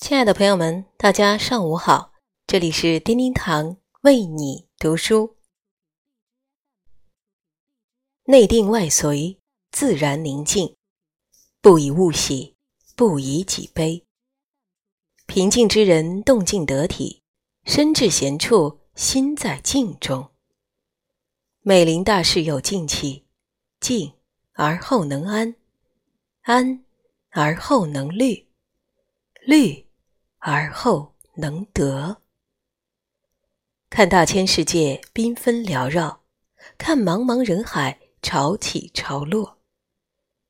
亲爱的朋友们，大家上午好！这里是叮叮堂为你读书，内定外随，自然宁静，不以物喜，不以己悲。平静之人，动静得体，身至闲处，心在静中。美林大事有静气，静而后能安，安而后能虑，虑。而后能得。看大千世界缤纷缭绕，看茫茫人海潮起潮落。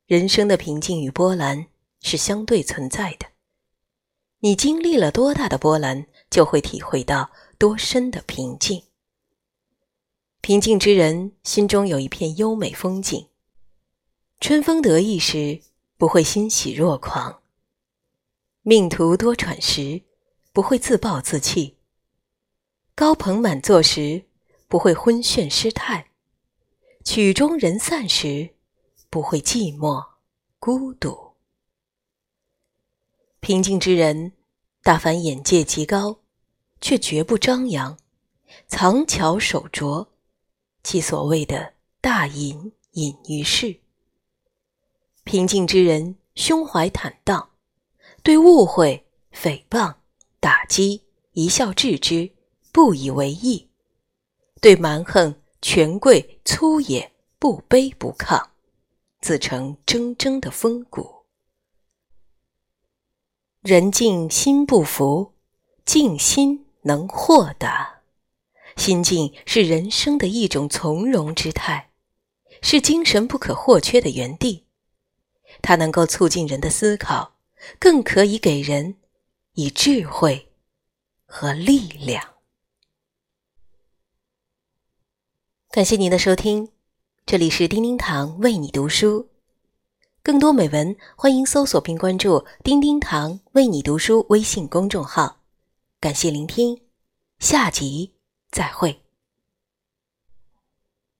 人生的平静与波澜是相对存在的。你经历了多大的波澜，就会体会到多深的平静。平静之人心中有一片优美风景。春风得意时，不会欣喜若狂。命途多舛时，不会自暴自弃；高朋满座时，不会昏眩失态；曲终人散时，不会寂寞孤独。平静之人，大凡眼界极高，却绝不张扬，藏巧守拙，其所谓的大隐隐于市。平静之人，胸怀坦荡。对误会、诽谤、打击，一笑置之，不以为意；对蛮横、权贵、粗野，不卑不亢，自成铮铮的风骨。人静心不浮，静心能豁达。心境是人生的一种从容之态，是精神不可或缺的园地。它能够促进人的思考。更可以给人以智慧和力量。感谢您的收听，这里是叮叮堂为你读书。更多美文，欢迎搜索并关注“叮叮堂为你读书”微信公众号。感谢聆听，下集再会。